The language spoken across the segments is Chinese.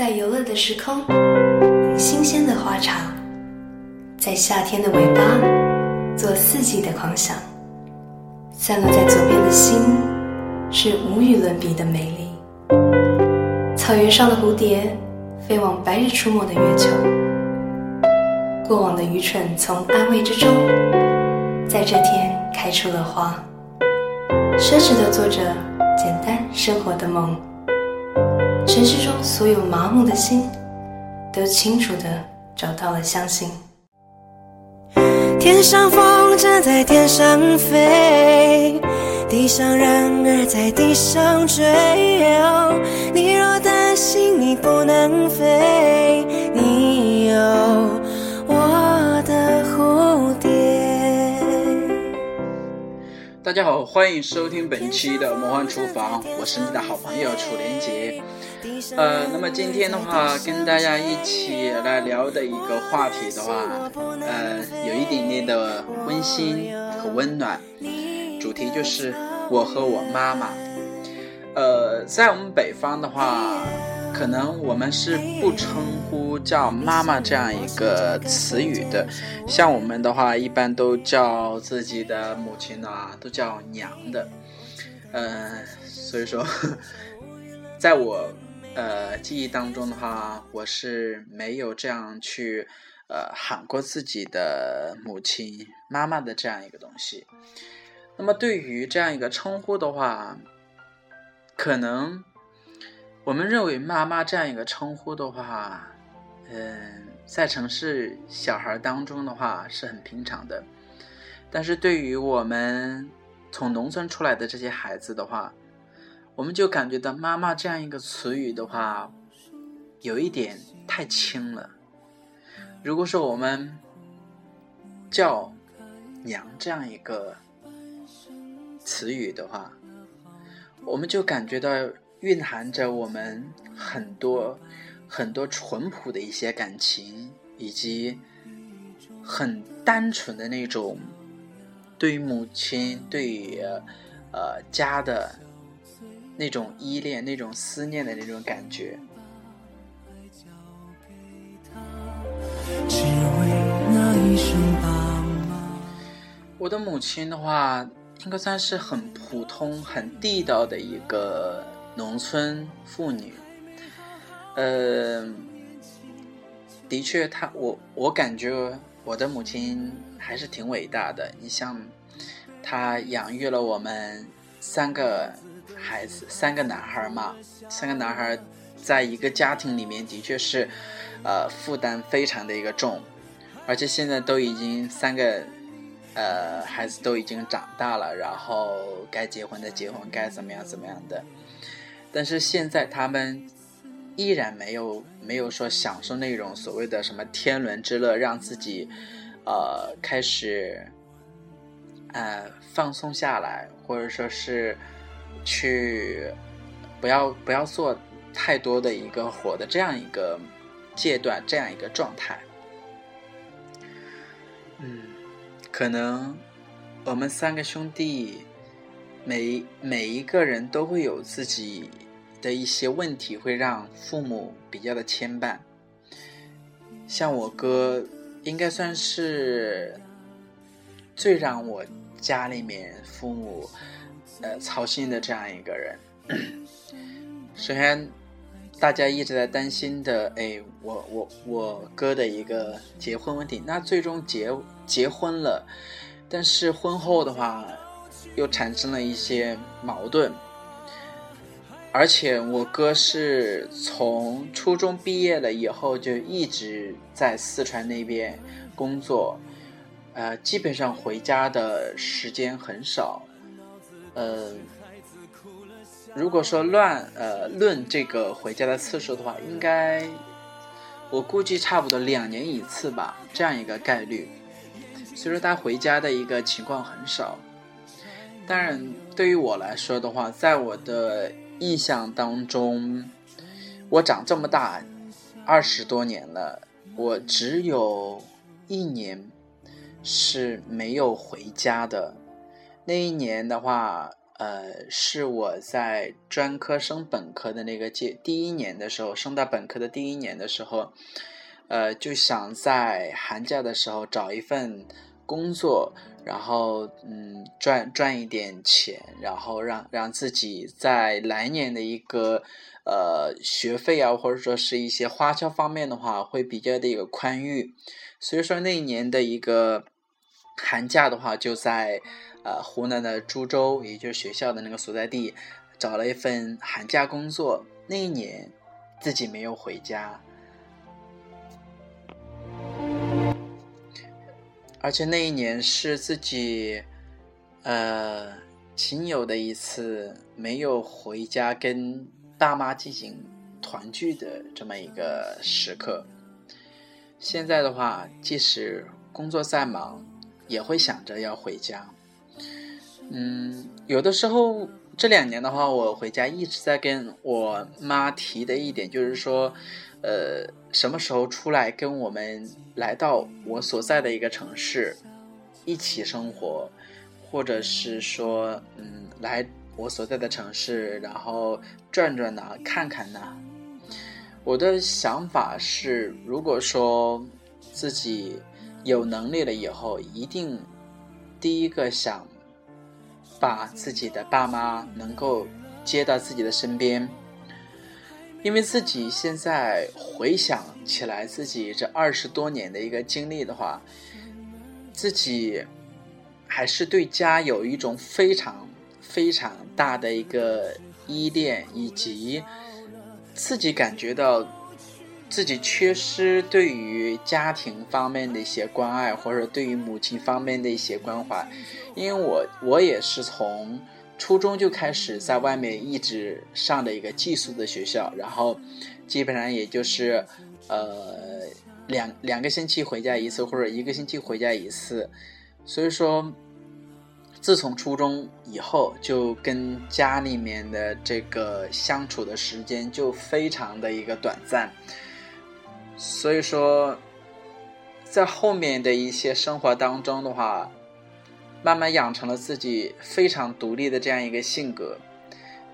在游乐的时空，新鲜的花茶，在夏天的尾巴，做四季的狂想。散落在左边的心，是无与伦比的美丽。草原上的蝴蝶，飞往白日出没的月球。过往的愚蠢，从安慰之中，在这天开出了花。奢侈的做着简单生活的梦。城市中所有麻木的心，都清楚的找到了相信。天上风筝在天上飞，地上人儿在地上追。你若担心你不能飞，你大家好，欢迎收听本期的魔幻厨房，我是你的好朋友楚连杰。呃，那么今天的话，跟大家一起来聊的一个话题的话，呃，有一点点的温馨和温暖。主题就是我和我妈妈。呃，在我们北方的话，可能我们是不称呼叫妈妈这样一个词语的，像我们的话，一般都叫自己的母亲啊，都叫娘的。嗯，所以说，在我。呃，记忆当中的话，我是没有这样去呃喊过自己的母亲、妈妈的这样一个东西。那么，对于这样一个称呼的话，可能我们认为妈妈这样一个称呼的话，嗯，在城市小孩当中的话是很平常的，但是对于我们从农村出来的这些孩子的话，我们就感觉到“妈妈”这样一个词语的话，有一点太轻了。如果说我们叫“娘”这样一个词语的话，我们就感觉到蕴含着我们很多很多淳朴的一些感情，以及很单纯的那种对于母亲、对于呃家的。那种依恋、那种思念的那种感觉。我的母亲的话，应该算是很普通、很地道的一个农村妇女。呃，的确，她我我感觉我的母亲还是挺伟大的。你像，她养育了我们三个。孩子三个男孩嘛，三个男孩在一个家庭里面的确是，呃，负担非常的一个重，而且现在都已经三个，呃，孩子都已经长大了，然后该结婚的结婚，该怎么样怎么样的，但是现在他们依然没有没有说享受那种所谓的什么天伦之乐，让自己呃开始，呃放松下来，或者说是。去不要不要做太多的一个活的这样一个阶段，这样一个状态。嗯，可能我们三个兄弟每每一个人都会有自己的一些问题，会让父母比较的牵绊。像我哥，应该算是最让我家里面父母。呃，操心的这样一个人。首先，大家一直在担心的，哎，我我我哥的一个结婚问题。那最终结结婚了，但是婚后的话，又产生了一些矛盾。而且我哥是从初中毕业了以后，就一直在四川那边工作，呃，基本上回家的时间很少。呃，如果说乱呃论这个回家的次数的话，应该我估计差不多两年一次吧，这样一个概率。所以说他回家的一个情况很少。当然，对于我来说的话，在我的印象当中，我长这么大二十多年了，我只有一年是没有回家的。那一年的话，呃，是我在专科升本科的那个届第一年的时候，升到本科的第一年的时候，呃，就想在寒假的时候找一份工作，然后嗯，赚赚一点钱，然后让让自己在来年的一个呃学费啊，或者说是一些花销方面的话，会比较的一个宽裕。所以说那一年的一个寒假的话，就在。呃，湖南的株洲，也就是学校的那个所在地，找了一份寒假工作。那一年，自己没有回家，而且那一年是自己呃仅有的一次没有回家跟爸妈进行团聚的这么一个时刻。现在的话，即使工作再忙，也会想着要回家。嗯，有的时候这两年的话，我回家一直在跟我妈提的一点就是说，呃，什么时候出来跟我们来到我所在的一个城市一起生活，或者是说，嗯，来我所在的城市，然后转转呐，看看呐。我的想法是，如果说自己有能力了以后，一定第一个想。把自己的爸妈能够接到自己的身边，因为自己现在回想起来自己这二十多年的一个经历的话，自己还是对家有一种非常非常大的一个依恋，以及自己感觉到自己缺失对于家庭方面的一些关爱，或者对于母亲方面的一些关怀。因为我我也是从初中就开始在外面一直上的一个寄宿的学校，然后基本上也就是呃两两个星期回家一次或者一个星期回家一次，所以说自从初中以后就跟家里面的这个相处的时间就非常的一个短暂，所以说在后面的一些生活当中的话。慢慢养成了自己非常独立的这样一个性格，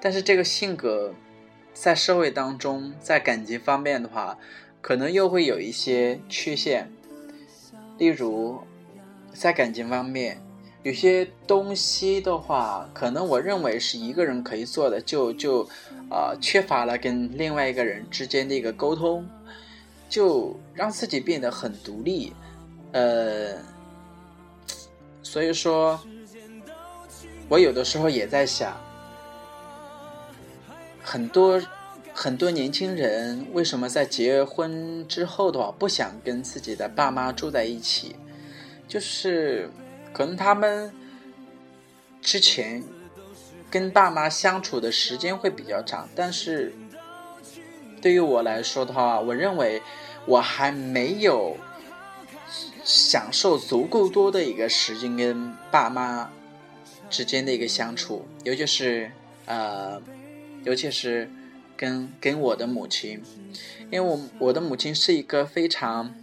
但是这个性格在社会当中，在感情方面的话，可能又会有一些缺陷。例如，在感情方面，有些东西的话，可能我认为是一个人可以做的，就就啊缺乏了跟另外一个人之间的一个沟通，就让自己变得很独立，呃。所以说，我有的时候也在想，很多很多年轻人为什么在结婚之后的话不想跟自己的爸妈住在一起？就是可能他们之前跟爸妈相处的时间会比较长，但是对于我来说的话，我认为我还没有。享受足够多的一个时间跟爸妈之间的一个相处，尤其是呃，尤其是跟跟我的母亲，因为我我的母亲是一个非常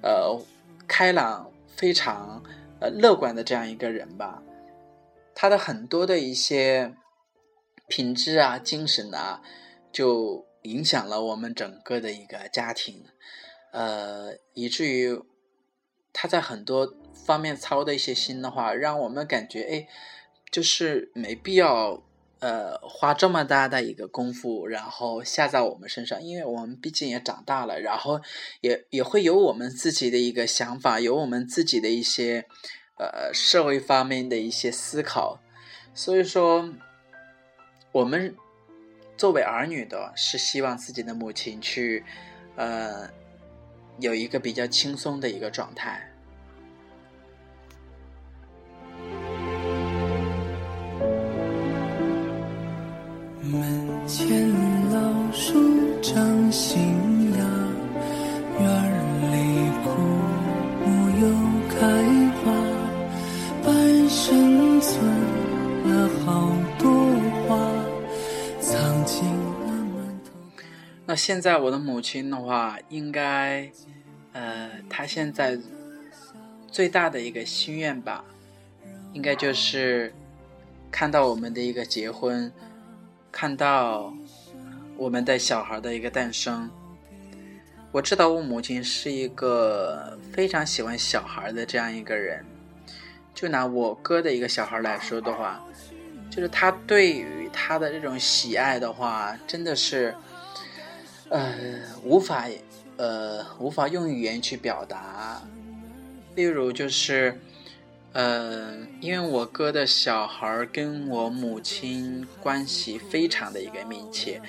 呃开朗、非常呃乐观的这样一个人吧。她的很多的一些品质啊、精神啊，就影响了我们整个的一个家庭，呃，以至于。他在很多方面操的一些心的话，让我们感觉哎，就是没必要呃花这么大的一个功夫，然后下在我们身上，因为我们毕竟也长大了，然后也也会有我们自己的一个想法，有我们自己的一些呃社会方面的一些思考，所以说我们作为儿女的，是希望自己的母亲去呃有一个比较轻松的一个状态。门前老树长新芽，院里枯木又开花，半生存了好那现在我的母亲的话，应该，呃，她现在最大的一个心愿吧，应该就是。看到我们的一个结婚，看到我们的小孩的一个诞生。我知道我母亲是一个非常喜欢小孩的这样一个人。就拿我哥的一个小孩来说的话，就是他对于他的这种喜爱的话，真的是，呃，无法，呃，无法用语言去表达。例如就是，呃，因为我哥的小孩跟我母亲关系非常的一个密切。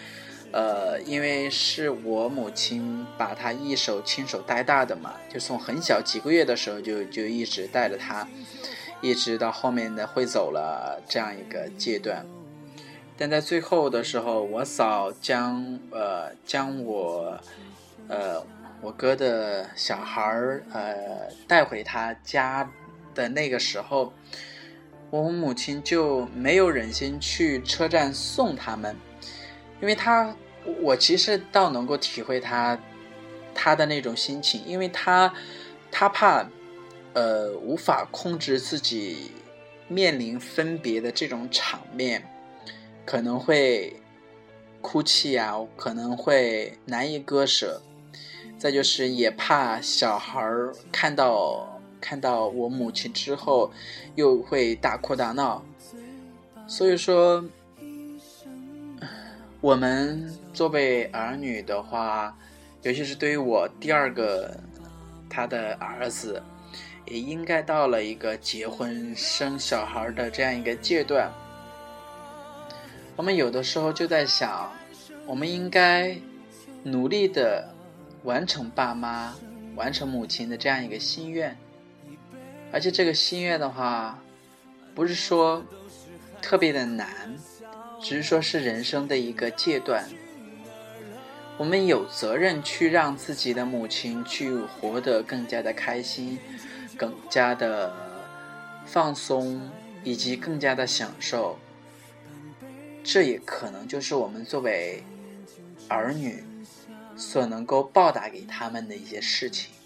呃，因为是我母亲把他一手亲手带大的嘛，就从很小几个月的时候就就一直带着他，一直到后面的会走了这样一个阶段。但在最后的时候，我嫂将呃将我呃我哥的小孩儿呃带回他家的那个时候，我母亲就没有忍心去车站送他们。因为他，我其实倒能够体会他，他的那种心情，因为他，他怕，呃，无法控制自己面临分别的这种场面，可能会哭泣啊，可能会难以割舍，再就是也怕小孩看到看到我母亲之后，又会大哭大闹，所以说。我们作为儿女的话，尤其是对于我第二个他的儿子，也应该到了一个结婚生小孩的这样一个阶段。我们有的时候就在想，我们应该努力的完成爸妈、完成母亲的这样一个心愿，而且这个心愿的话，不是说特别的难。只是说，是人生的一个阶段，我们有责任去让自己的母亲去活得更加的开心，更加的放松，以及更加的享受。这也可能就是我们作为儿女所能够报答给他们的一些事情。